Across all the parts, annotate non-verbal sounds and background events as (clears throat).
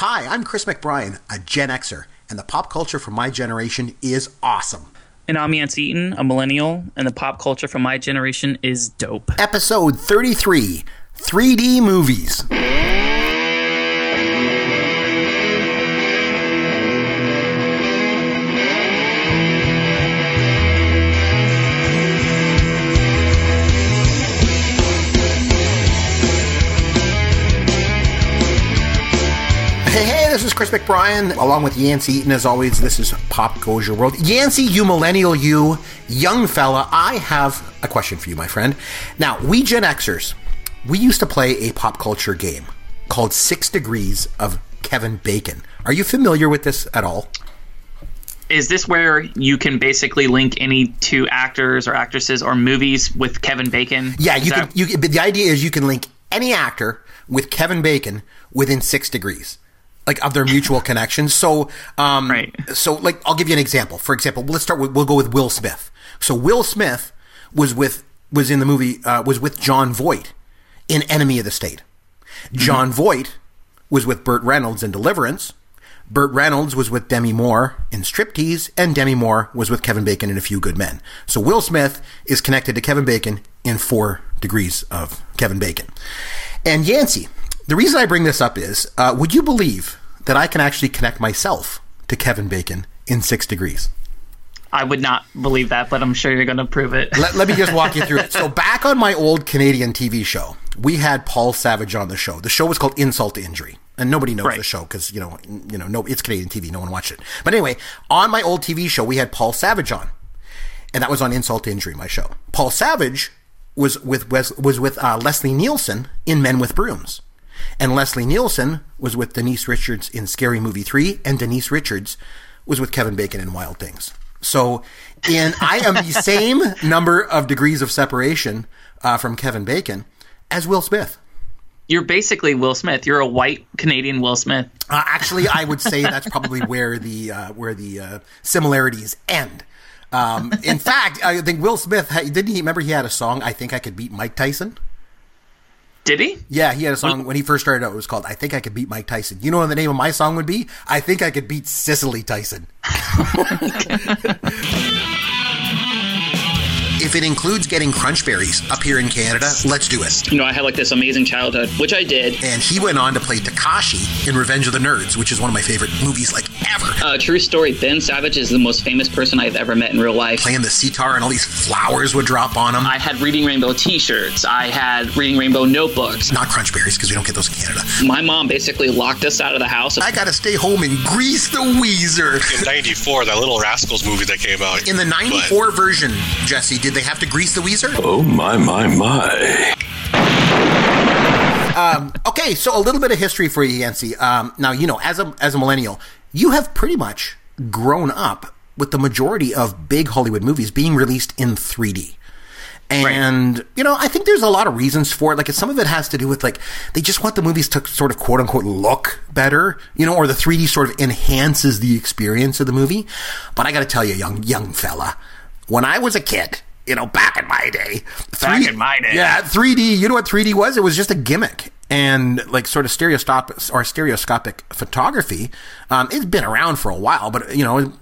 Hi, I'm Chris McBrien, a Gen Xer, and the pop culture from my generation is awesome. And I'm Yancey Eaton, a millennial, and the pop culture from my generation is dope. Episode 33 3D Movies. Chris McBrien, along with Yancey Eaton. As always, this is Pop Goes Your World. Yancey, you millennial, you young fella, I have a question for you, my friend. Now, we Gen Xers, we used to play a pop culture game called Six Degrees of Kevin Bacon. Are you familiar with this at all? Is this where you can basically link any two actors or actresses or movies with Kevin Bacon? Yeah, you that- can. You, but the idea is you can link any actor with Kevin Bacon within six degrees, like of their mutual connections. So, um, Right. So, like, I'll give you an example. For example, let's start with. We'll go with Will Smith. So, Will Smith was with was in the movie uh, was with Jon Voight in Enemy of the State. Jon Voight was with Burt Reynolds in Deliverance. Burt Reynolds was with Demi Moore in Striptease, and Demi Moore was with Kevin Bacon in A Few Good Men. So Will Smith is connected to Kevin Bacon in four degrees of Kevin Bacon. And Yancey, the reason I bring this up is, uh, would you believe that I can actually connect myself to Kevin Bacon in six degrees? I would not believe that, but I'm sure you're going to prove it. let, let me just walk you through it. (laughs) So back on my old Canadian TV show, we had Paul Savage on the show. The show was called Insult to Injury, and nobody knows Right. the show because you know, you know, no, it's Canadian TV. No one watched it. But anyway, on my old TV show, we had Paul Savage on, and that was on Insult to Injury, my show. Paul Savage was with was, was with uh, Leslie Nielsen in Men with Brooms. And Leslie Nielsen was with Denise Richards in Scary Movie 3, and Denise Richards was with Kevin Bacon in Wild Things. So, in I am the (laughs) same number of degrees of separation uh, from Kevin Bacon as Will Smith. You're basically Will Smith. You're a white Canadian Will Smith. Uh, actually, I would say that's probably where the uh, where the uh, similarities end. Um, in fact, I think Will Smith didn't he remember he had a song? I think I could beat Mike Tyson. Did he? Yeah, he had a song when he first started out. It was called "I Think I Could Beat Mike Tyson." You know what the name of my song would be? I think I could beat Cicely Tyson. (laughs) (laughs) if it includes getting crunch berries up here in Canada, let's do it. you know, I had like this amazing childhood, which I did. And he went on to play Takashi in Revenge of the Nerds, which is one of my favorite movies like ever. Uh, true story. Ben Savage is the most famous person I've ever met in real life. Playing the sitar and all these flowers would drop on him. I had Reading Rainbow T-shirts. I had Reading Rainbow notebooks. Not crunch berries because we don't get those in Canada. My mom basically locked us out of the house. I gotta stay home and grease the Weezer. in '94, that Little Rascals movie that came out. In the But 94 version, Jesse, did they have to grease the Weezer? Oh my my my. Um, Okay, so a little bit of history for you, Yancey. Um, now, you know, as a as a millennial, you have pretty much grown up with the majority of big Hollywood movies being released in 3D. And, you know, I think there's a lot of reasons for it. Like, some of it has to do with, like, they just want the movies to sort of quote unquote look better, you know, or the 3D sort of enhances the experience of the movie. But I gotta tell you, young, young fella, when I was a kid, you know, back in my day. Three, back in my day. Yeah, 3D, you know what 3D was? It was just a gimmick. And like sort of stereoscopic or stereoscopic photography, um, it's been around for a while, but you know,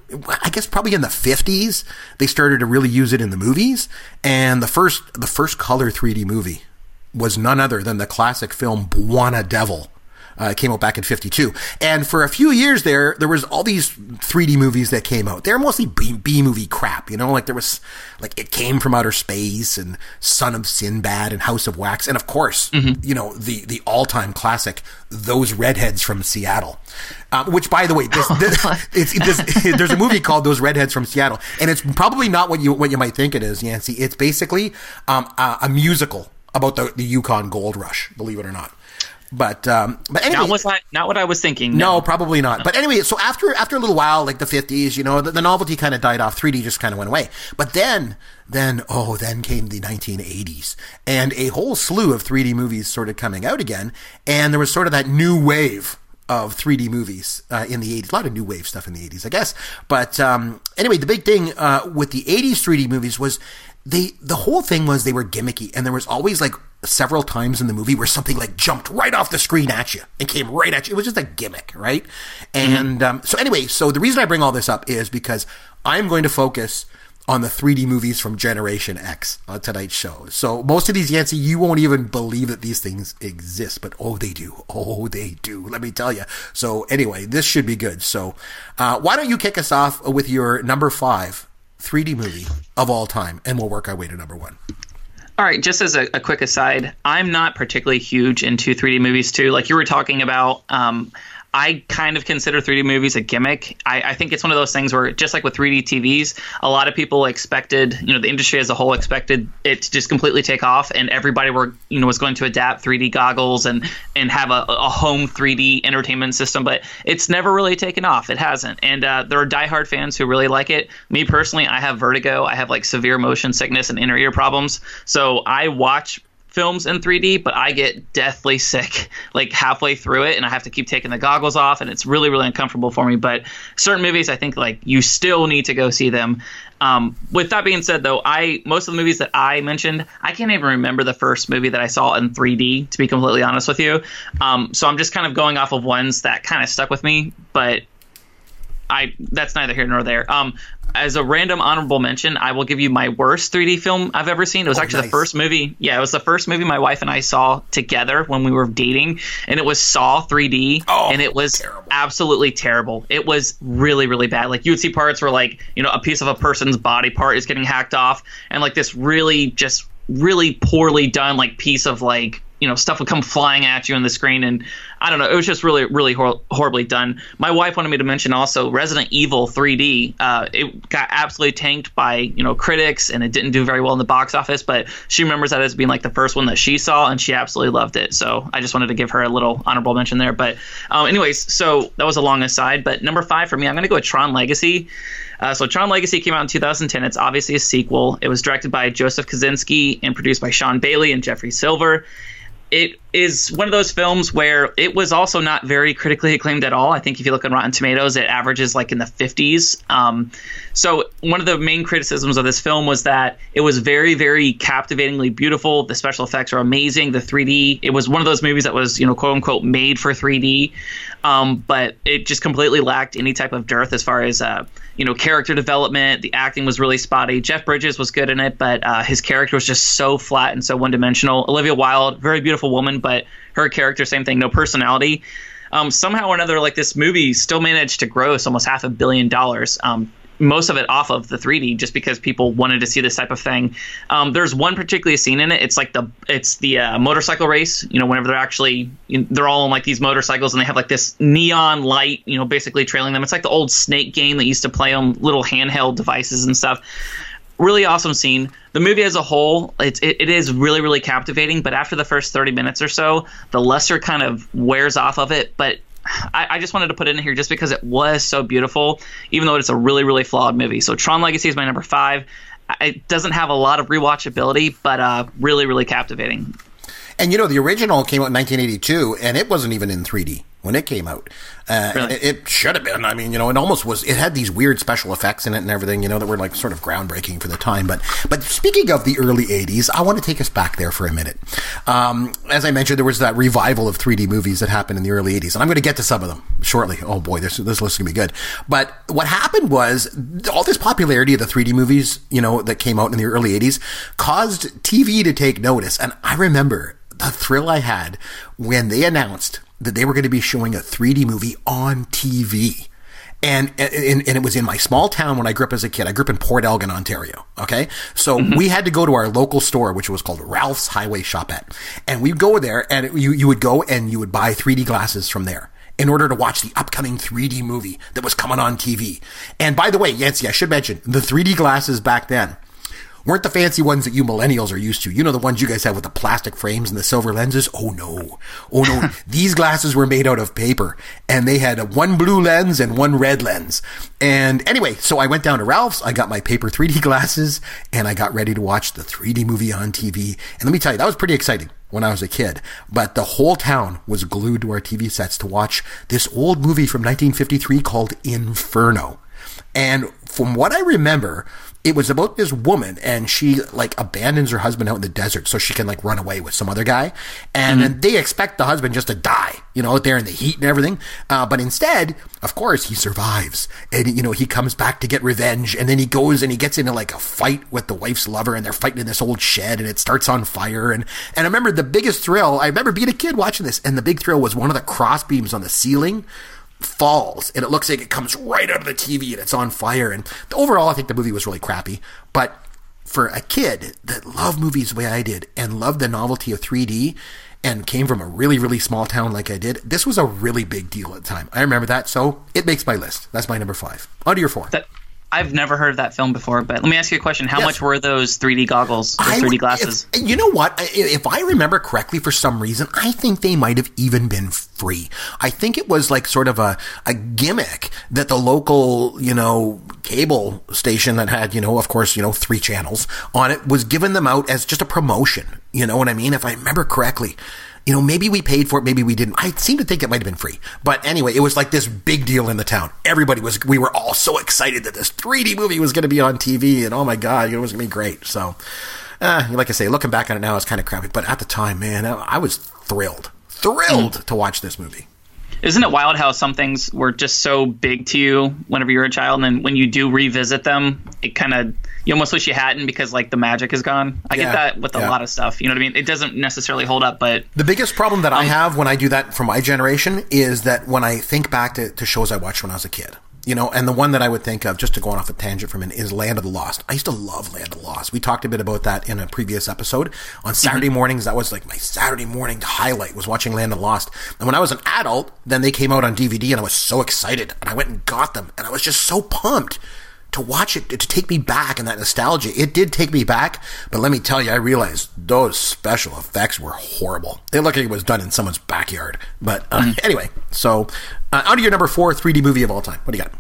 I guess probably in the 50s, they started to really use it in the movies. And the first, the first color 3D movie was none other than the classic film Bwana Devil. Uh, it came out back in 52. And for a few years there, there was all these 3D movies that came out. They're mostly B, B movie crap, you know, like there was, like It Came From Outer Space and Son of Sinbad and House of Wax. And of course, you know, the, the all-time classic, Those Redheads from Seattle. Um, which, by the way, this, (laughs) this, it's, this, (laughs) there's a movie called Those Redheads from Seattle, and it's probably not what you what you might think it is, Yancey. It's basically um, a, a musical about the, the Yukon Gold Rush, believe it or not. But um, but anyway, Not what I, not what I was thinking. no, probably not. But anyway, so after after a little while, like the fifties, you know, the, the novelty kind of died off. 3D just kind of went away. But then, then oh, then came the 1980s, and a whole slew of 3D movies started coming out again, and there was sort of that new wave of 3D movies uh, in the 80s. A lot of new wave stuff in the 80s, I guess. But um, anyway, the big thing uh, with the 80s 3D movies was they the whole thing was they were gimmicky, and there was always like several times in the movie where something like jumped right off the screen at you and came right at you. It was just a gimmick, right? And um, so anyway, so the reason I bring all this up is because I'm going to focus on the 3D movies from Generation X on tonight's show. So most of these, Yancey, you won't even believe that these things exist, but oh, they do. Oh, they do. Let me tell you. So anyway, this should be good. So uh, why don't you kick us off with your number five 3D movie of all time, and we'll work our way to number one. All right, just as a, a, quick aside, I'm not particularly huge into 3D movies too. Like you were talking about, um, I kind of consider 3D movies a gimmick. I, I, think it's one of those things where, just like with 3D TVs, a lot of people expected, you know, the industry as a whole expected it to just completely take off, and everybody were, you know, was going to adapt 3D goggles and and have a, a home 3D entertainment system. But it's never really taken off. It hasn't, and uh, there are diehard fans who really like it. Me personally, I have vertigo. I have like severe motion sickness and inner ear problems, so I watch films in 3D, but I get deathly (laughs) sick like halfway through it, and I have to keep taking the goggles off, and it's really really uncomfortable for me. But certain movies, I think like you still need to go see them. Um, with that being said, though, I most of the movies that I mentioned, I can't even remember the first movie that I saw in 3D. To be completely honest with you, um, so I'm just kind of going off of ones that kind of stuck with me, but I that's neither here nor there. Um, as a random honorable mention, I will give you my worst 3D film I've ever seen. It was oh, actually nice. the first movie. Yeah, it was the first movie my wife and I saw together when we were dating, and it was Saw 3D, oh, and it was terrible. absolutely terrible. It was really, really bad. Like you would see parts where like you know a piece of a person's body part is getting hacked off, and like this really just really poorly done like piece of like you know stuff would come flying at you on the screen and i don't know. It was just really really hor- horribly done. My wife wanted me to mention also resident evil 3d uh, it got absolutely tanked by you know critics and it didn't do very well in the box office but she remembers that as being like the first one that she saw and she absolutely loved it. So i just wanted to give her a little honorable mention there. But um, anyways so that was a long aside but number five for me i'm going to go with tron legacy. Uh, so Tron Legacy came out in 2010. It's obviously a sequel. It was directed by Joseph Kosinski and produced by Sean Bailey and Jeffrey Silver it is one of those films where it was also not very critically acclaimed at all. I think if you look on Rotten Tomatoes, it averages like in the 50s. Um, so one of the main criticisms of this film was that it was very, very captivatingly beautiful. The special effects are amazing. The 3D, it was one of those movies that was, you know, quote unquote, made for 3D. Um, but it just completely lacked any type of dearth as far as uh, you know character development. The acting was really spotty. Jeff Bridges was good in it, but uh, his character was just so flat and so one dimensional. Olivia Wilde, very beautiful woman, but her character, same thing, no personality. Um, somehow or another, like this movie still managed to gross almost half a billion dollars. Um, most of it off of the 3D just because people wanted to see this type of thing. Um, there's one particular scene in it. It's like the it's the uh, motorcycle race. You know, whenever they're actually they're all on like these motorcycles and they have like this neon light. You know, basically trailing them. It's like the old Snake game that used to play on little handheld devices and stuff. Really awesome scene. The movie as a whole, it's, it, it is really, really captivating. But after the first 30 minutes or so, the lesser kind of wears off of it. But I, I, just wanted to put it in here just because it was so beautiful, even though it's a really, really flawed movie. So Tron Legacy is my number five. It doesn't have a lot of rewatchability, but uh, really, really captivating. And you know, the original came out in 1982, and it wasn't even in 3D when it came out. Uh, really? it, it, should have been. I mean, you know, it almost was. It had these weird special effects in it and everything, you know, that were like sort of groundbreaking for the time. But but speaking of the early '80s, I want to take us back there for a minute. Um, as I mentioned, there was that revival of 3D movies that happened in the early '80s, and I'm going to get to some of them shortly. Oh boy, this this list is going to be good. But what happened was all this popularity of the 3D movies, you know, that came out in the early '80s, caused TV to take notice. And I remember the thrill I had when they announced that they were going to be showing a 3D movie on TV. And, and, and it was in my small town when I grew up as a kid. I grew up in Port Elgin, Ontario. Okay. So mm-hmm. we had to go to our local store, which was called Ralph's Highway Shopette. And we'd go there and it, you, you would go and you would buy 3D glasses from there in order to watch the upcoming 3D movie that was coming on TV. And by the way, Yancey, I should mention the 3D glasses back then weren't the fancy ones that you millennials are used to. You know, the ones you guys have with the plastic frames and the silver lenses. Oh no. Oh no. (laughs) These glasses were made out of paper and they had one blue lens and one red lens. And anyway, so I went down to Ralph's. I got my paper 3D (laughs) glasses and I got ready to watch the 3D movie on TV. And let me tell you, that was pretty exciting when I was a kid, but the whole town was glued to our TV sets to watch this old movie from 1953 called Inferno. And from what I remember, it was about this woman and she like abandons her husband out in the desert so she can like run away with some other guy. And then they expect the husband just to die you know out there in the heat and everything. Uh, but instead of course he survives. And you know he comes back to get revenge and then he goes and he gets into like a fight with the wife's lover and they're fighting in this old shed and it starts on fire. And and I remember the biggest thrill I remember being a kid watching this and the big thrill was one of the cross beams on the ceiling falls and it looks like it comes right out of the TV and it's on fire. And overall, I think the movie was really crappy. But for a kid that loved movies the way I did and loved the novelty of 3D and came from a really, really small town like I did, this was a really big deal at the time. I remember that. So it makes my list. That's my number five. On to your four. That, I've never heard of that film before, but let me ask you a question. How Yes. much were those 3D goggles, those I- 3D glasses? if- you know what? If I remember correctly, for some reason, I think they might have even been free. I think it was like sort of a, a gimmick that the local, you know, cable station that had, you know, of course, you know, three channels on it was giving them out as just a promotion. You know what I mean? If I remember correctly. You know, maybe we paid for it, maybe we didn't. I seem to think it might have been free. But anyway, it was like this big deal in the town. Everybody was, we were all so excited that this 3D movie was going to be on TV and oh my God, it was going to be great. So, uh, like I say, looking back on it now, it's kind of crappy. But at the time, man, I, I was thrilled, thrilled to watch this movie. Isn't it wild how some things were just so big to you whenever you were a child, and then when you do revisit them, it kind of you almost wish you hadn't because like the magic is gone. I Yeah, get that with a yeah. lot of stuff. You know what I mean? It doesn't necessarily hold up, but The biggest problem that I um, have when I do that for my generation is that when I think back to, to shows I watched when I was a kid, you know, and the one that I would think of, just to go on off a tangent for a minute, is Land of the Lost. I used to love Land of the Lost. We talked a bit about that in a previous episode. On mhm. Saturday mornings, that was like my Saturday morning highlight was watching Land of the Lost. And when I was an adult, then they came out on DVD and I was so excited and I went and got them and I was just so pumped to watch it to take me back and that nostalgia it did take me back but let me tell you i realized those special effects were horrible They looked like it was done in someone's backyard but uh, anyway so uh, your number four 3d movie of all time what do you got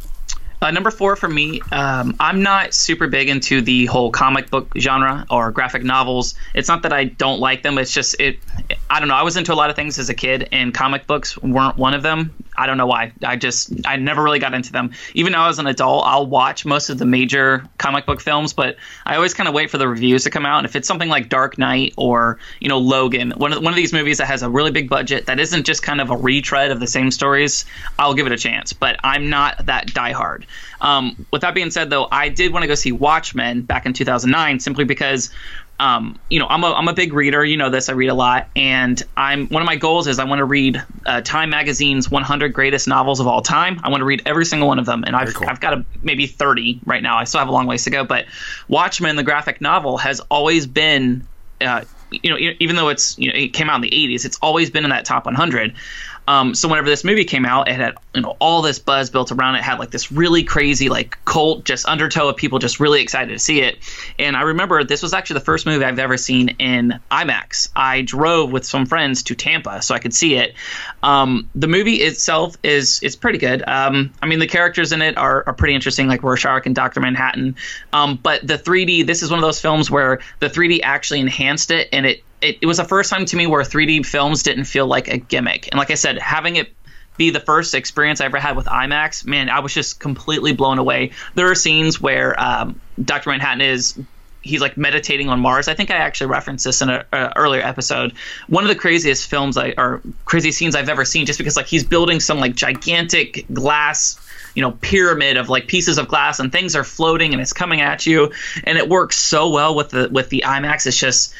Uh, number four for me, um, I'm not super big into the whole comic book genre or graphic novels. It's not that I don't like them. It's just it. I don't know. I was into a lot of things as a kid, and comic books weren't one of them. I don't know why. I just I never really got into them. Even though I was an adult, I'll watch most of the major comic book films, but I always kind of wait for the reviews to come out. And if it's something like Dark Knight or you know Logan, one of one of these movies that has a really big budget that isn't just kind of a retread of the same stories, I'll give it a chance. But I'm not that diehard. Um, with that being said, though, I did want to go see Watchmen back in 2009 simply because, um, you know, I'm a, I'm a big reader. You know this. I read a lot, and I'm one of my goals is I want to read uh, Time Magazine's 100 greatest novels of all time. I want to read every single one of them, and I've cool. I've got a, maybe 30 right now. I still have a long ways to go, but Watchmen, the graphic novel, has always been. Uh, you know, even though it's you know it came out in the 80s, it's always been in that top 100. Um, so whenever this movie came out, it had you know all this buzz built around it. Had like this really crazy like cult just undertow of people just really excited to see it. And I remember this was actually the first movie I've ever seen in IMAX. I drove with some friends to Tampa so I could see it. Um, the movie itself is is pretty good. Um, I mean the characters in it are, are pretty interesting, like Rorschach and Doctor Manhattan. Um, but the 3D, this is one of those films where the 3D actually enhanced it, and it it, it was the first time to me where 3D films didn't feel like a gimmick. And like I said, having it be the first experience I ever had with IMAX, man, I was just completely blown away. There are scenes where um, Dr. Manhattan is he's like meditating on Mars. I think I actually referenced this in an earlier episode. One of the craziest films I or crazy scenes I've ever seen, just because like he's building some like gigantic glass you know pyramid of like pieces of glass and things are floating and it's coming at you and it works so well with the with the IMAX it's just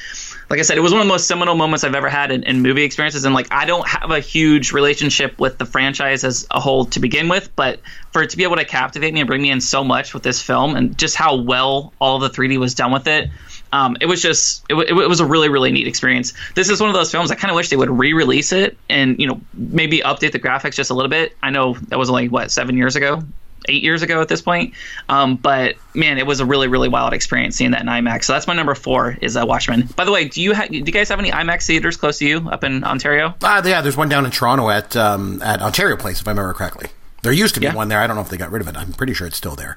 like I said, it was one of the most seminal moments I've ever had in, in, movie experiences. And like, I don't have a huge relationship with the franchise as a whole to begin with, but for it to be able to captivate me and bring me in so much with this film and just how well all the 3D was done with it, um, it was just, it, it, was a really, really neat experience. This is one of those films I kind of wish they would re-release it and, you know, maybe update the graphics just a little bit. I know that was only, what, seven years ago? Eight years ago at this point. Um, but man, it was a really, really wild experience seeing that in IMAX. So that's my number four is uh, Watchmen. By the way, do you ha- do you guys have any IMAX theaters close to you up in Ontario? Uh, yeah, there's one down in Toronto at um, at Ontario Place, if I remember correctly. There used to be Yeah. one there. I don't know if they got rid of it. I'm pretty sure it's still there.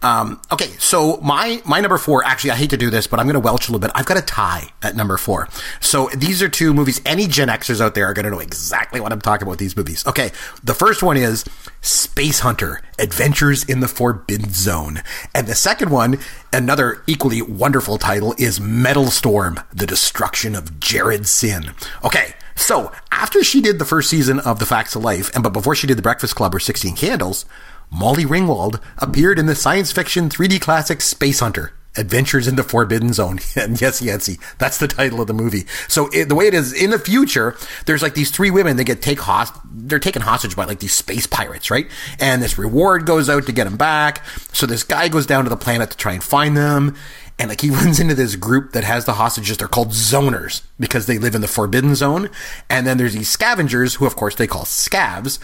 Um, okay, so my my number four. Actually, I hate to do this, but I'm going to welch a little bit. I've got a tie at number four. So these are two movies. Any Gen Xers out there are going to know exactly what I'm talking about. These movies. Okay, the first one is Space Hunter: Adventures in the Forbidden Zone, and the second one, another equally wonderful title, is Metal Storm: The Destruction of Jared-Syn. Okay. So, after she did the first season of The Facts of Life, and but before she did The Breakfast Club or 16 Candles, Molly Ringwald appeared in the science fiction 3D classic Space Hunter. Adventures in the Forbidden Zone. (laughs) And yes, Yancey, that's the title of the movie. So it, the way it is in the future, there's like these three women that get take host, they're taken hostage by like these space pirates, right? And this reward goes out to get them back. So this guy goes down to the planet to try and find them. And like he (laughs) runs into this group that has the hostages. They're called zoners because they live in the forbidden zone. And then there's these scavengers who, of course, they call scavs.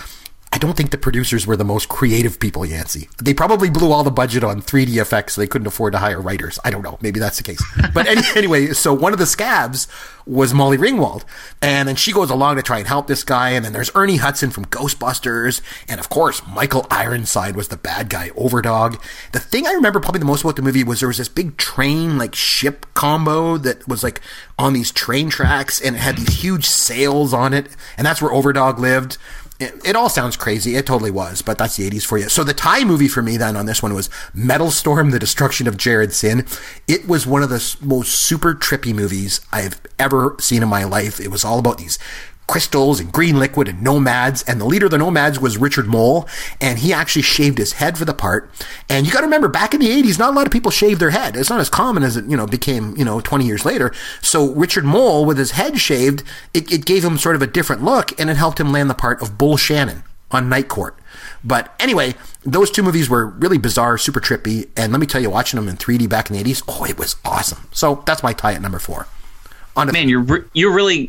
I don't think the producers were the most creative people, Yancey. They probably blew all the budget on 3D effects. So they couldn't afford to hire writers. I don't know. Maybe that's the case. But any, (laughs) anyway, so one of the scavs was Molly Ringwald. And then she goes along to try and help this guy. And then there's Ernie Hudson from Ghostbusters. And of course, Michael Ironside was the bad guy, Overdog. The thing I remember probably the most about the movie was there was this big train, like ship combo that was like on these train tracks and it had these huge sails on it. And that's where Overdog lived it, it, all sounds crazy. It totally was, but that's the 80s for you. So the tie movie for me then on this one was Metal Storm, The Destruction of Jared-Syn. It was one of the most super trippy movies I've ever seen in my life. It was all about these crystals and green liquid and nomads. And the leader of the nomads was Richard Moll. And he actually shaved his head for the part. And you got to remember, back in the 80s, not a lot of people shaved their head. It's not as common as it, you know, became, you know, 20 years later. So Richard Moll, with his head shaved, it, it gave him sort of a different look and it helped him land the part of Bull Shannon on Night Court. But anyway, those two movies were really bizarre, super trippy. And let me tell you, watching them in 3D back in the 80s, oh, it was awesome. So that's my tie at number four. On to Man, you're re- you're really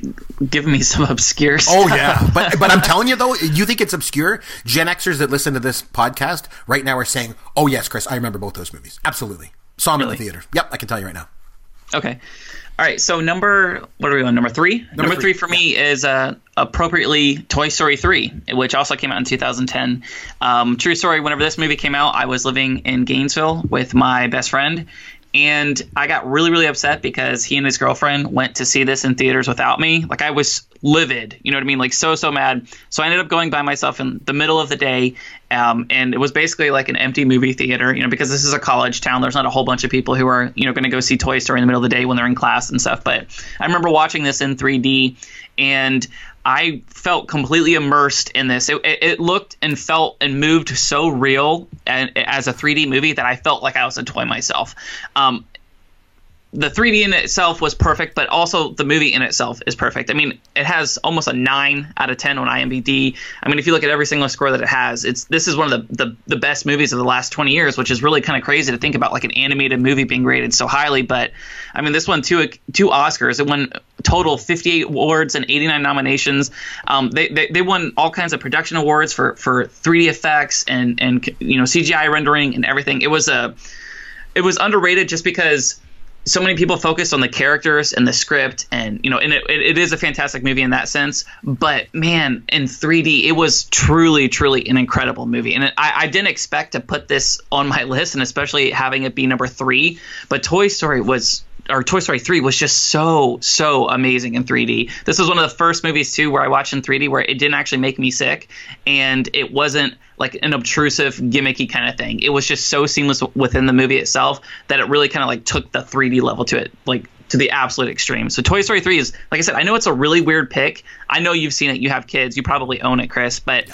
giving me (laughs) some obscure stuff. Oh yeah, but but I'm (laughs) telling you though, you think it's obscure? Gen Xers that listen to this podcast right now are saying, "Oh yes, Chris, I remember both those movies. Absolutely, saw them in the theater. Yep, I can tell you right now." Okay. All right. So number what are we on? Number three. Number, three, three, for me is uh, appropriately Toy Story three, which also came out in 2010. Um, true story. Whenever this movie came out, I was living in Gainesville with my best friend. And I got really, really upset because he and his girlfriend went to see this in theaters without me. Like I was livid, you know what I mean? Like so, so mad. So I ended up going by myself in the middle of the day, um, and it was basically like an empty movie theater, you know, because this is a college town. There's not a whole bunch of people who are, you know, going to go see Toy Story in the middle of the day when they're in class and stuff. But I remember watching this in 3D, and I felt completely immersed in this. It, it, looked and felt and moved so real and, as a 3D movie that I felt like I was a toy myself. Um, the 3D in itself was perfect, but also the movie in itself is perfect. I mean, it has almost a nine out of ten on IMDb. I mean, if you look at every single score that it has, it's this is one of the the, the best movies of the last 20 years, which is really kind of crazy to think about, like an animated movie being rated so highly. But I mean, this won two two Oscars. It won total 58 awards and 89 nominations. Um, they, they they won all kinds of production awards for for 3D effects and and you know CGI rendering and everything. It was a it was underrated just because so many people focused on the characters and the script and you know and it, it is a fantastic movie in that sense. But man in 3d it was truly truly an incredible movie. And I, I didn't expect to put this on my (laughs) list and especially having it be number three. But toy story was or Toy Story 3 was just so so amazing in 3D. This was one of the first movies too where I watched in 3D where it didn't actually make me sick and it wasn't like an obtrusive gimmicky kind of thing. It was just so seamless within the movie itself that it really kind of like took the 3D level to it like to the absolute extreme. So Toy Story 3 is like I said I know it's a really weird pick. I know you've seen it, you have kids, you probably own it, Chris, but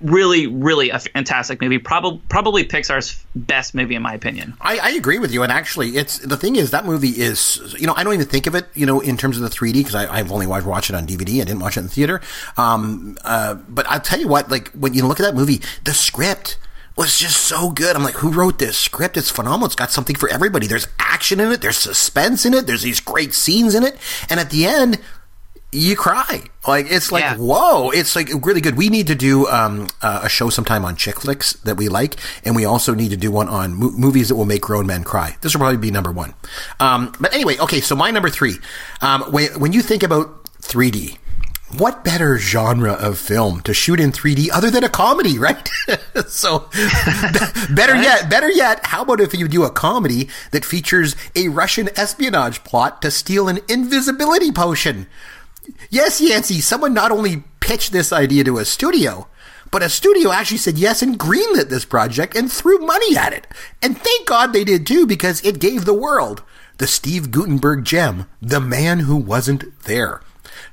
really really a fantastic movie. Probably probably Pixar's best movie in my opinion. I, I agree with you, and actually, it's the thing is that movie is you know I don't even think of it you know in terms of the 3D because I've only watched, it on DVD. I didn't watch it in the theater. Um, uh, but I'll tell you what, like when you look at that movie, the script was just so good. I'm like, who wrote this script? It's phenomenal. It's got something for everybody. There's action in it. There's suspense in it. There's these great scenes in it, and at the end. You cry like it's like Yeah. whoa! It's like really good. We need to do um, uh, a show sometime on chick flicks that we like, and we also need to do one on mo- movies that will make grown men cry. This will probably be number one. Um, but anyway, okay. So my number three. Um, when, when you think about 3D, what better genre of film to shoot in 3D other than a comedy, right? (laughs) so, better yet, better yet, how about if you do a comedy that features a Russian espionage plot to steal an invisibility potion? Yes, Yancey, someone not only pitched this idea to a studio, but a studio actually said yes and greenlit this project and threw money at it. And thank God they did too, because it gave the world the Steve Guttenberg gem, The Man Who Wasn't There.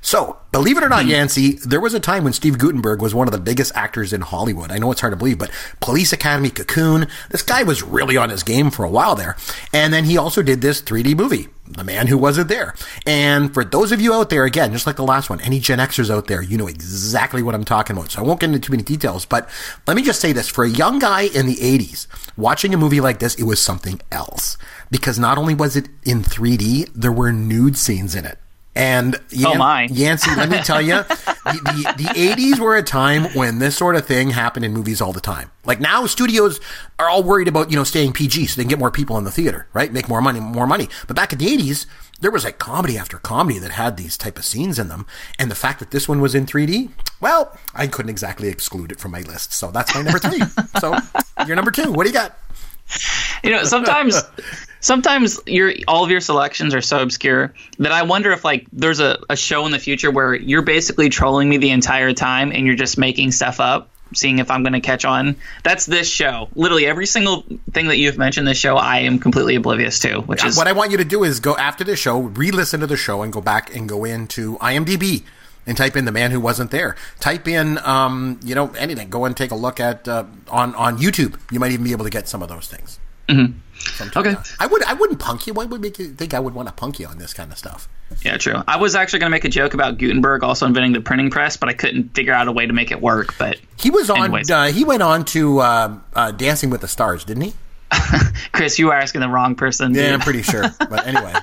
So, believe it or not, hmm. Yancey, there was a time when Steve Guttenberg was one of the biggest actors in Hollywood. I know it's hard to believe, but Police Academy, Cocoon, this guy was really on his game for a while there. And then he also did this 3D movie, The Man Who Wasn't There. And for those of you out there, again, just like the last one, any Gen Xers out there, you know exactly what I'm talking about. So I won't get into too many details, but let me just say this. For a young guy in the 80s, watching a movie like this, it was something else. Because not only was it in 3D, there were nude scenes in it. And oh, Yan- Oh, my. Yancey, let me tell you, (laughs) the, the, the 80s were a time when this sort of thing happened in movies all the time. Like now, studios are all worried about, you know, staying PG so they can get more people in the theater, right? Make more money, more money. But back in the 80s, there was like comedy after comedy that had these type of scenes in them. And the fact that this one was in 3D, well, I couldn't exactly exclude it from my list. So that's my number three. so you're number two. What do you got? You know, sometimes (laughs) sometimes your all of your selections are so obscure that I wonder if like there's a, a show in the future where you're basically trolling me the entire time and you're just making stuff up, seeing if I'm gonna catch on. That's this show. Literally every single thing that you've mentioned this show I am completely oblivious to, which is what I want you to do is go after the show, re-listen to the show, and go back and go into IMDb and type in the man who wasn't there. Type in, um, you know, anything. Go and take a look at uh, on on YouTube. You might even be able to get some of those things. Mm-hmm. Okay. I would I wouldn't punk you. Why would make you think I would want to punk you on this kind of stuff? Yeah, true. I was actually going to make a joke about Gutenberg also inventing the printing press, but I couldn't figure out a way to make it work. But He was on. Uh, he went on to uh, uh, Dancing with the Stars, didn't he? (laughs) Chris, you were asking the wrong person. Yeah, dude. (laughs) I'm pretty sure. But anyway.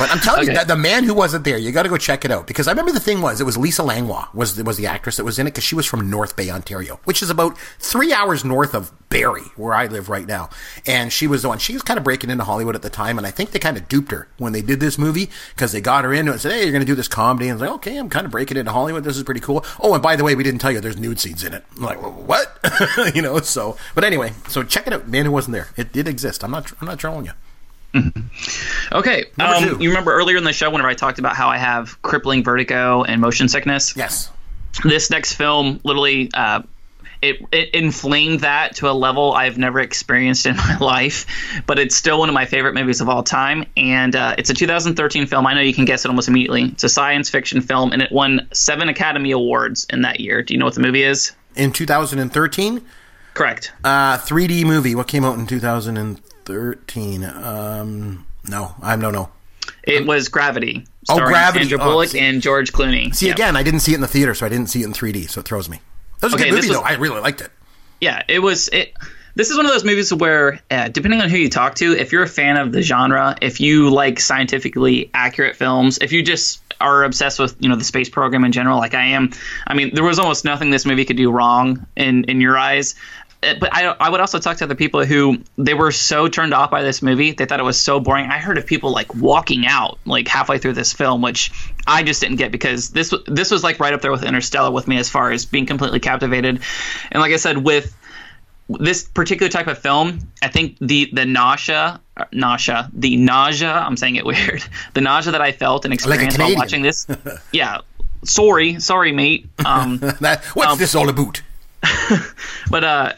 But I'm telling you, Okay. that the man who wasn't there, you got to go check it out because I remember the thing was it was Lisa Langlois was was the actress that was in it because she was from North Bay, Ontario, which is about three hours north of Barrie, where I live right now. And she was the one. She was kind of breaking into Hollywood at the time, and I think they kind of duped her when they did this movie because they got her into it and said, "Hey, you're going to do this comedy," and I was like, "Okay, I'm kind of breaking into Hollywood. This is pretty cool." Oh, and by the way, we didn't tell you there's nude scenes in it. I'm like, well, what? (laughs) you know? So, but anyway, so check it out. Man who wasn't there. It did exist. I'm not. I'm not trolling you. Okay. Um, you remember earlier in the show whenever I talked about how I have crippling vertigo and motion sickness? Yes. This next film literally uh, it, it inflamed that to a level I've never experienced in (laughs) my life, but it's still one of my favorite movies of all time. And uh, it's a 2013 film. I know you can guess it almost immediately. It's a science fiction film, and it won seven Academy Awards in that year. Do you know what the movie is? In 2013. Correct. Uh, 3D movie. What came out in 2013? Um, no, I'm no, no. It was Gravity. Oh, Gravity. Sandra Oh, Bullock see- and George Clooney. See, Yep. again, I didn't see it in the theater, so I didn't see it in 3D, so it throws me. That was a Okay, good movie, was- though. I really liked it. yeah, it was it. This is one of those movies where, uh, depending on who you talk to, if you're a fan of the genre, if you like scientifically accurate films, if you just are obsessed with you know the space program in general, like I am, I mean, there was almost nothing this movie could do wrong in in your eyes. Uh, But I, I would also talk to other people who they were so turned off by this movie. They thought it was so boring. I heard of people like walking out like halfway through this film, which I just didn't get because this this was like right up there with Interstellar with me as far as being completely captivated. And like I said, with this particular type of film, I think the the nausea, uh, nausea, the nausea. I'm saying it (laughs) weird. The nausea that I felt and experienced while watching this. (laughs) yeah, sorry, sorry, mate. (laughs) Um, That, what's this all about? but uh,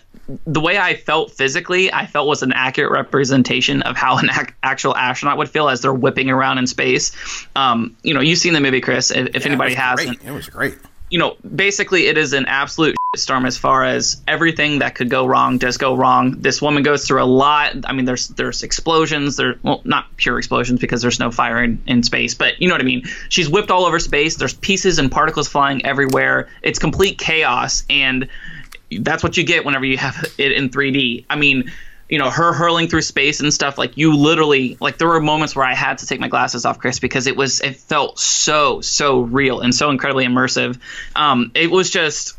the way I felt physically, I felt was an accurate representation of how an ac- actual astronaut would feel as they're whipping around in space. Um, you know, you've seen the movie, Chris. If, if anybody it hasn't, great. It was great. you know, basically it is an absolute storm as far as everything that could go wrong does go wrong. This woman goes through a lot. I mean, there's there's explosions. There, well, not pure explosions because there's no fire in, in space, but you know what I mean. She's whipped all over space. There's pieces and particles flying everywhere. It's complete chaos, and that's what you get whenever you have (laughs) it in 3D. I mean. You know, her hurling through space and stuff. Like you literally, like there were moments where I had to take my glasses off, Chris, because it was, it felt so, so real and so incredibly immersive. Um, it was just,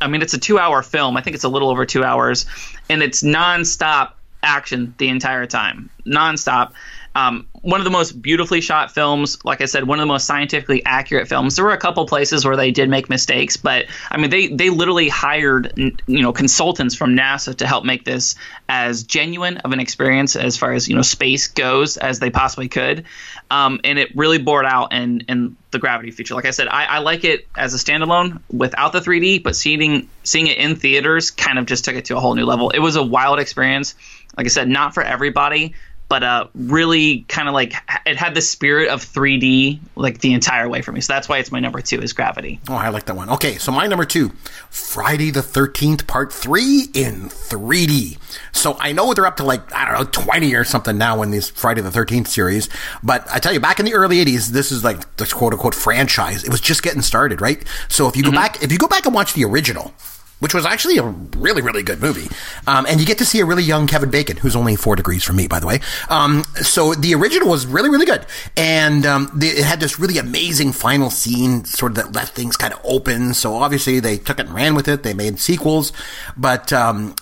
I mean, it's a two-hour film. I think it's a little over two hours, and it's nonstop action the entire time, nonstop. Um, one of the most beautifully shot films. Like I said, one of the most scientifically accurate films. There were a couple places where they did make mistakes, but I mean, they they literally hired you know consultants from NASA to help make this as genuine of an experience as far as you know space goes as they possibly could. Um, and it really bore out in in the gravity feature. Like I said, I, I like it as a standalone without the 3D, but seeing seeing it in theaters kind of just took it to a whole new level. It was a wild experience. Like I said, not for everybody, but uh, really kind of like it had the spirit of 3D like the entire way for me. So that's why it's my number two is Gravity. Oh, I like that one. Okay, so my number two, Friday the 13th, part three in 3D. So I know they're up to like, I don't know, 20 or something now in this Friday the 13th series. But I tell you, back in the early 80s, this is like the quote unquote franchise. It was just getting started, right? So if you go back, if you go back and watch the original, which was actually a really, really good movie. Um, and you get to see a really young Kevin Bacon, who's only four degrees from me, by the way. Um, so the original was really, really good. And um, it had this really amazing final scene, sort of that left things kind of open. So obviously they took it and ran with it. They made sequels. But um,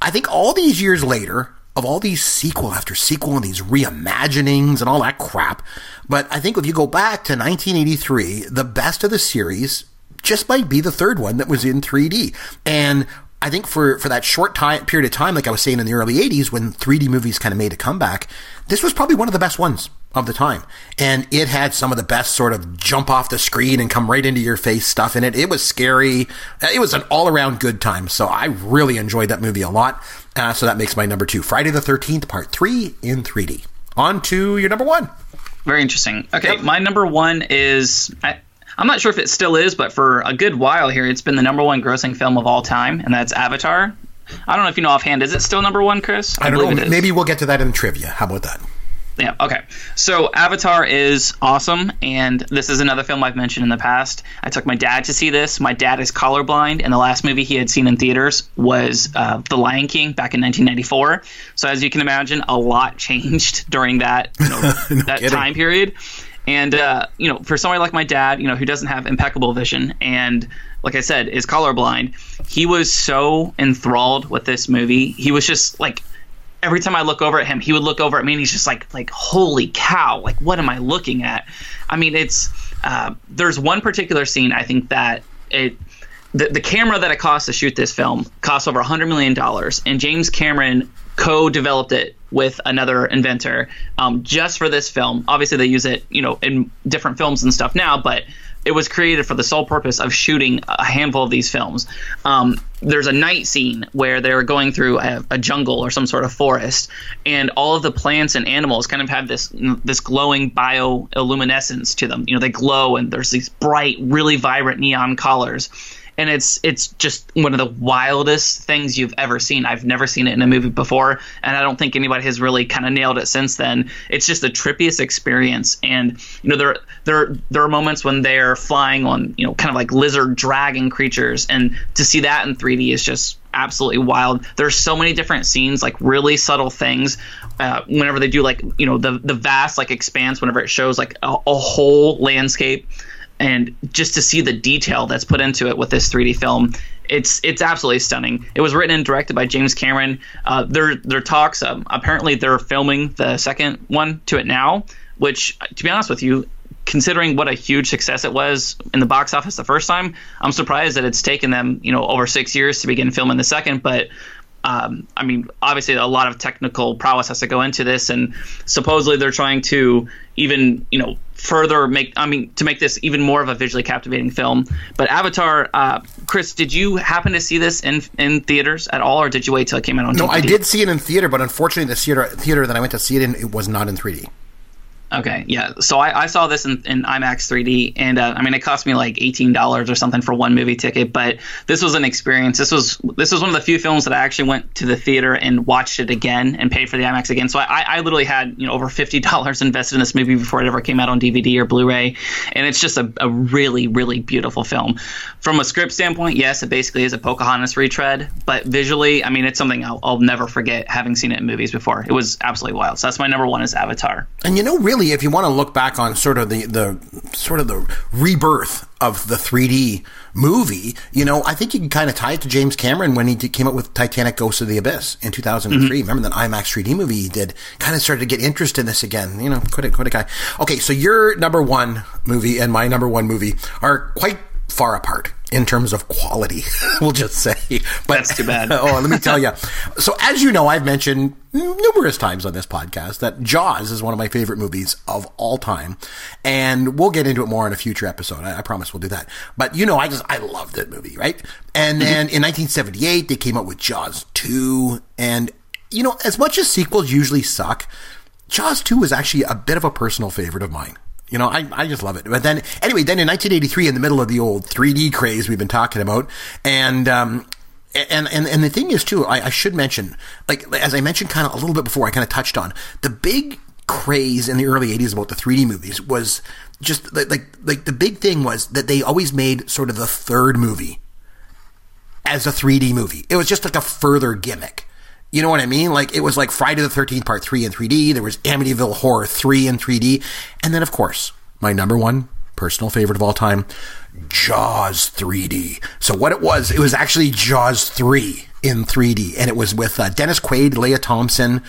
I think all these years later, of all these sequel after sequel and these reimaginings and all that crap. But I think if you go back to 1983, the best of the series just might be the third one that was in 3D. And I think for, for that short time period of time, like I was saying in the early 80s, when 3D movies kind of made a comeback, this was probably one of the best ones of the time. And it had some of the best sort of jump off the screen and come right into your face stuff in it. It was scary. It was an all around good time. So I really enjoyed that movie a lot. Uh, so that makes my number two Friday the 13th, part three in 3D. On to your number one. Very interesting. Okay, yep. my number one is. I, I'm not sure if it still is, but for a good while here, it's been the number one grossing film of all time, and that's Avatar. I don't know if you know offhand. Is it still number one, Chris? I, I don't know. Maybe we'll get to that in trivia. How about that? Yeah, okay. So Avatar is awesome, and this is another film I've mentioned in the past. I took my dad to see this. My dad is colorblind, and the last movie he had seen in theaters was uh, The Lion King back in 1994. So as you can imagine, a lot (laughs) changed during that you know, (laughs) no that kidding. time period. And uh, you know, for somebody like my dad, you know, who doesn't have impeccable vision and like I said, is colorblind, he was so enthralled with this movie. He was just like every time I look over at him, he would look over at me and he's just like like holy cow, like what am I looking at? I mean, it's uh, there's one particular scene I think that it the, the camera that it cost to shoot this film cost over hundred million dollars, and James Cameron co-developed it with another inventor um, just for this film. Obviously, they use it, you know, in different films and stuff now, but it was created for the sole purpose of shooting a handful of these films. Um, there's a night scene where they're going through a, a, jungle or some sort of forest, and all of the plants and animals kind of have this this glowing bioluminescence to them. You know, they glow, and there's these bright, really vibrant neon colors and it's it's just one of the wildest things you've ever seen. I've never seen it in a movie before, and I don't think anybody has really kind of nailed it since then. It's just the trippiest experience, and you know there there there are moments when they're flying on you know kind of like lizard dragon creatures, and to see that in 3D is just absolutely wild. There's so many different scenes, like really subtle things. Uh, whenever they do like you know the the vast like expanse, whenever it shows like a, a whole landscape and just to see the detail that's put into it with this 3D film, it's it's absolutely stunning. It was written and directed by James Cameron. Uh, their their talks um, apparently they're filming the second one to it now, which to be honest with you, considering what a huge success it was in the box office the first time, I'm surprised that it's taken them you know over six years to begin filming the second. But um, I mean, obviously, a lot of technical prowess has to go into this, and supposedly they're trying to even, you know, further make. I mean, to make this even more of a visually captivating film. But Avatar, uh, Chris, did you happen to see this in in theaters at all, or did you wait till it came out on? No, DVD? I did see it in theater, but unfortunately, the theater theater that I went to see it in, it was not in 3D. Okay, yeah. So I, I saw this in, in IMAX 3D, and uh, I mean, it cost me like eighteen dollars or something for one movie ticket. But this was an experience. This was this was one of the few films that I actually went to the theater and watched it again and paid for the IMAX again. So I, I literally had you know over fifty (laughs) dollars invested in this movie before it ever came out on DVD or Blu-ray, and it's just a, a really really beautiful film. From a script standpoint, yes, it basically is a Pocahontas retread, but visually, I mean, it's something I'll, I'll never forget having seen it in movies before. It was absolutely wild. So that's my number one is Avatar. And you know, really really, if you want to look back on sort of the, the sort of the rebirth of the 3D movie, you know, I think you can kind of tie it to James Cameron when he did, came out with Titanic Ghost of the Abyss in 2003. Mm-hmm. Remember that IMAX 3D movie he did? Kind of started to get interest in this again. You know, quite a, quite a guy. Okay, so your number one movie and my number one movie are quite far apart in terms of quality, (laughs) we'll just say. But, That's too bad. (laughs) oh, let me tell you. So, as you know, I've mentioned numerous times on this podcast that Jaws is one of my favorite movies of all time. And we'll get into it more in a future episode. I, I promise we'll do that. But, you know, I just, I love that movie, right? And mm-hmm. then in 1978, they came out with Jaws 2. And, you know, as much as sequels usually suck, Jaws 2 is actually a bit of a personal favorite of mine. You know, I, I just love it. But then, anyway, then in 1983, in the middle of the old 3D craze we've been talking about, and, um, and, and, and the thing is too, I, I should mention, like, as I mentioned kind of a little bit before, I kind of touched on, the big craze in the early 80s about the 3D movies was just like, like, like the big thing was that they always made sort of the third movie as a 3D movie. It was just like a further gimmick. You know what I mean? Like it was like Friday the 13th part 3 in 3D, there was Amityville Horror 3 in 3D, and then of course, my number one personal favorite of all time, Jaws 3D. So what it was, it was actually Jaws 3 in 3D and it was with uh, Dennis Quaid, Lea Thompson,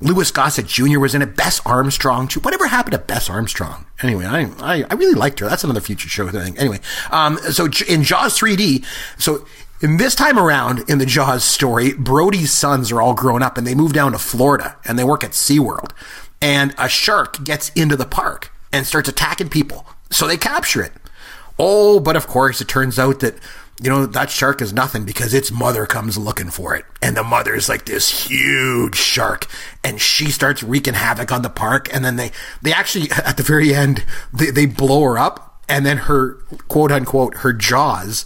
Louis Gossett Jr. was in it. Bess Armstrong. too. Whatever happened to Bess Armstrong? Anyway, I, I, I really liked her. That's another future show thing. Anyway, um, so in Jaws 3D, so in this time around in the Jaws story, Brody's sons are all grown up and they move down to Florida and they work at SeaWorld. And a shark gets into the park and starts attacking people. So they capture it. Oh, but of course, it turns out that, you know, that shark is nothing because its mother comes looking for it. And the mother is like this huge shark. And she starts wreaking havoc on the park. And then they, they actually, at the very end, they, they blow her up. And then her, quote unquote, her jaws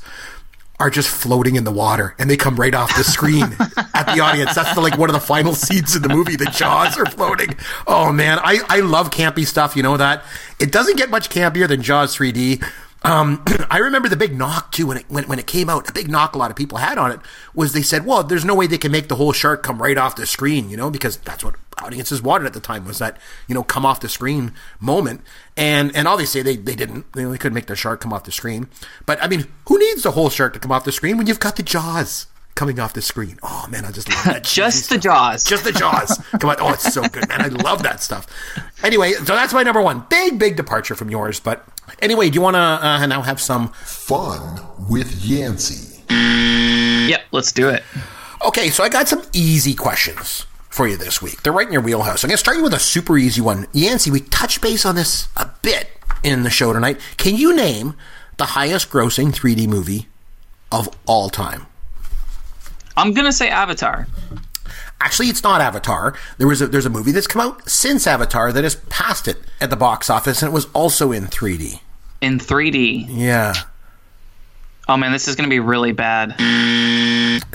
are just floating in the water and they come right off the screen (laughs) at the audience. That's the, like one of the final scenes in the movie. The jaws are floating. Oh man, I, I love campy stuff. You know that? It doesn't get much campier than Jaws 3D. Um, (clears throat) I remember the big knock too when it when, when it came out. A big knock a lot of people had on it was they said, "Well, there's no way they can make the whole shark come right off the screen," you know, because that's what audiences wanted at the time was that you know come off the screen moment. And and obviously they they didn't. They couldn't make the shark come off the screen. But I mean, who needs the whole shark to come off the screen when you've got the jaws? Coming off the screen. Oh man, I just love that. (laughs) Just cheesy the stuff. Jaws. Just the Jaws. (laughs) Come on. Oh, it's so good, man. I love that stuff. Anyway, so that's my number one. Big, big departure from yours. But anyway, do you want to uh, now have some? Fun with Yancey. Yep, let's do it. Okay, so I got some easy questions for you this week. They're right in your wheelhouse. I'm going to start you with a super easy one. Yancey, we touched base on this a bit in the show tonight. Can you name the highest grossing 3D movie of all time? I'm gonna say Avatar. Actually, it's not Avatar. There was a, there's a movie that's come out since Avatar that has passed it at the box office, and it was also in 3D. in 3D. Yeah, Oh man, this is gonna be really bad.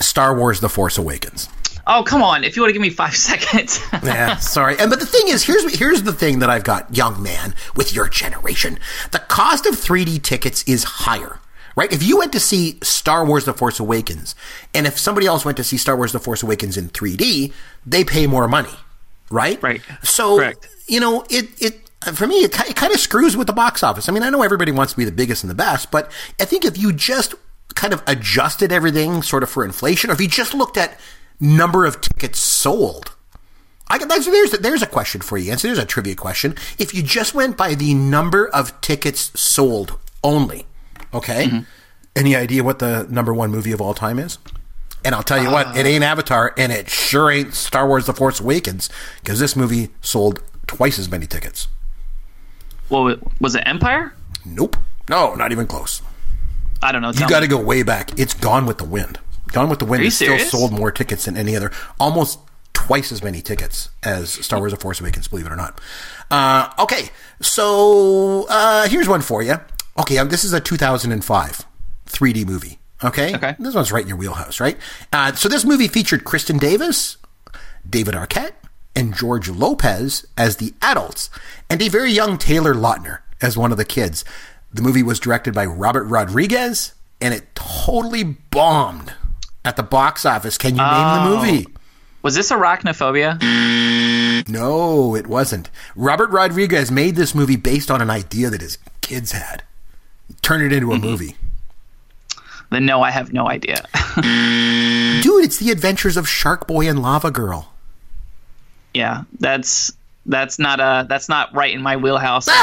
Star Wars: The Force Awakens. Oh come on! If you want to give me five (laughs) seconds. yeah, sorry. And but the thing is, here's here's the thing that I've got, young man, with your generation. The cost of 3D tickets is higher. Right? If you went to see Star Wars The Force Awakens, and if somebody else went to see Star Wars The Force Awakens in 3D, they pay more money. Right? Right. So, Correct. you know, it, it, for me, it, it kind of screws with the box office. I mean, I know everybody wants to be the biggest and the best, but I think if you just kind of adjusted everything sort of for inflation, or if you just looked at number of tickets sold, I can, there's, there's a question for you. And so there's a trivia question. If you just went by the number of tickets sold only, okay? Any idea what the number one movie of all time is? And I'll tell you what, it ain't Avatar, and it sure ain't Star Wars The Force Awakens, because this movie sold twice as many tickets. well, was it Empire? Nope. No, not even close. I don't know. You got to go way back. It's Gone with the Wind. Gone with the Wind still sold more tickets than any other, almost twice as many tickets as Star Wars: The Force Awakens. Believe it or not. Uh, okay, so uh, here's one for you. Okay, um, this is a 2005 3D movie. Okay, Okay. this one's right in your wheelhouse, right? Uh, so this movie featured Kristin Davis, David Arquette, and George Lopez as the adults, and a very young Taylor Lautner as one of the kids. The movie was directed by Robert Rodriguez, and it totally bombed at the box office. Can you name the Oh. movie? Was this Arachnophobia? No, it wasn't. Robert Rodriguez made this movie based on an idea that his kids had. Turn it into a movie. Then no, I have no idea. (laughs) Dude, it's the adventures of Shark Boy and Lava Girl. yeah, that's that's not uh that's not right in my wheelhouse. (laughs)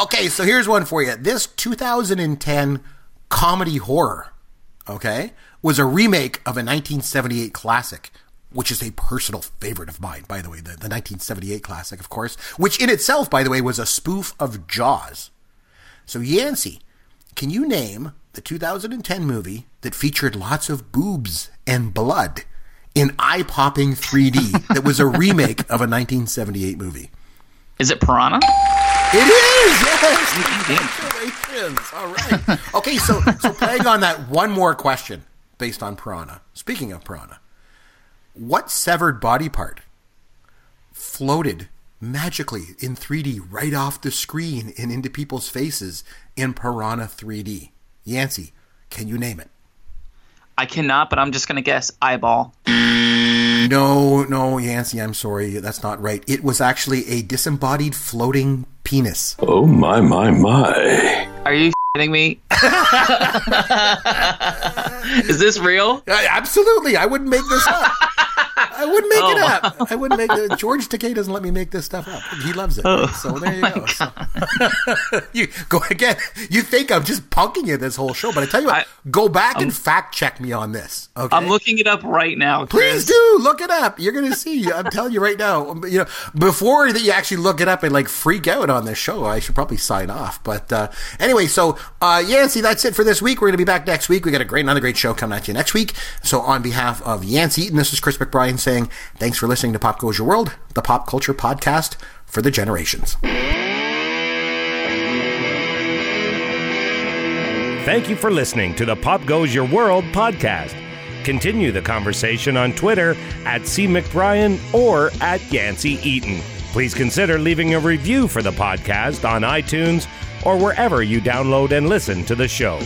Okay, so here's one for you. This 2010 comedy horror, okay, was a remake of a 1978 classic, which is a personal favorite of mine, by the way, the, the 1978 classic, of course, which in itself, by the way, was a spoof of Jaws. So, Yancey, can you name the 2010 movie that featured lots of boobs and blood in eye popping 3D (laughs) that was a remake of a 1978 movie? Is it Piranha? It is, yes. (laughs) Congratulations. All right. Okay, so so playing on that one more question based on Piranha. Speaking of Piranha, what severed body part floated magically in 3D right off the screen and into people's faces in Piranha 3D? Yancey, can you name it? I cannot, but I'm just gonna guess eyeball. No, no, Yancey, I'm sorry. That's not right. It was actually a disembodied floating penis. Oh my my my. Are you kidding me? (laughs) Is this real? Uh, absolutely, I wouldn't make this up. (laughs) I wouldn't make it up. I wouldn't make it. George Takei doesn't let me make this stuff up. He loves it. so there you go. So- (laughs) you go again. You think I'm just punking you this whole show, but I tell you what, I- go back and fact check me on this. Okay. I'm looking it up right now, Please do look it up. You're gonna see. I'm telling you right now. You know, before that you actually look it up and like freak out on this show, I should probably sign off. But uh, anyway, so uh, Yancey, that's it for this week. We're gonna be back next week. We got a great, another great show coming at you next week. So on behalf of Yancey Eaton, this is Chris McBrien saying thanks for listening to Pop Goes Your World, the pop culture podcast for the generations. Thank you for listening to the Pop Goes Your World podcast. Continue the conversation on Twitter at C. McBrien or at Yancey Eaton. Please consider leaving a review for the podcast on iTunes or wherever you download and listen to the show.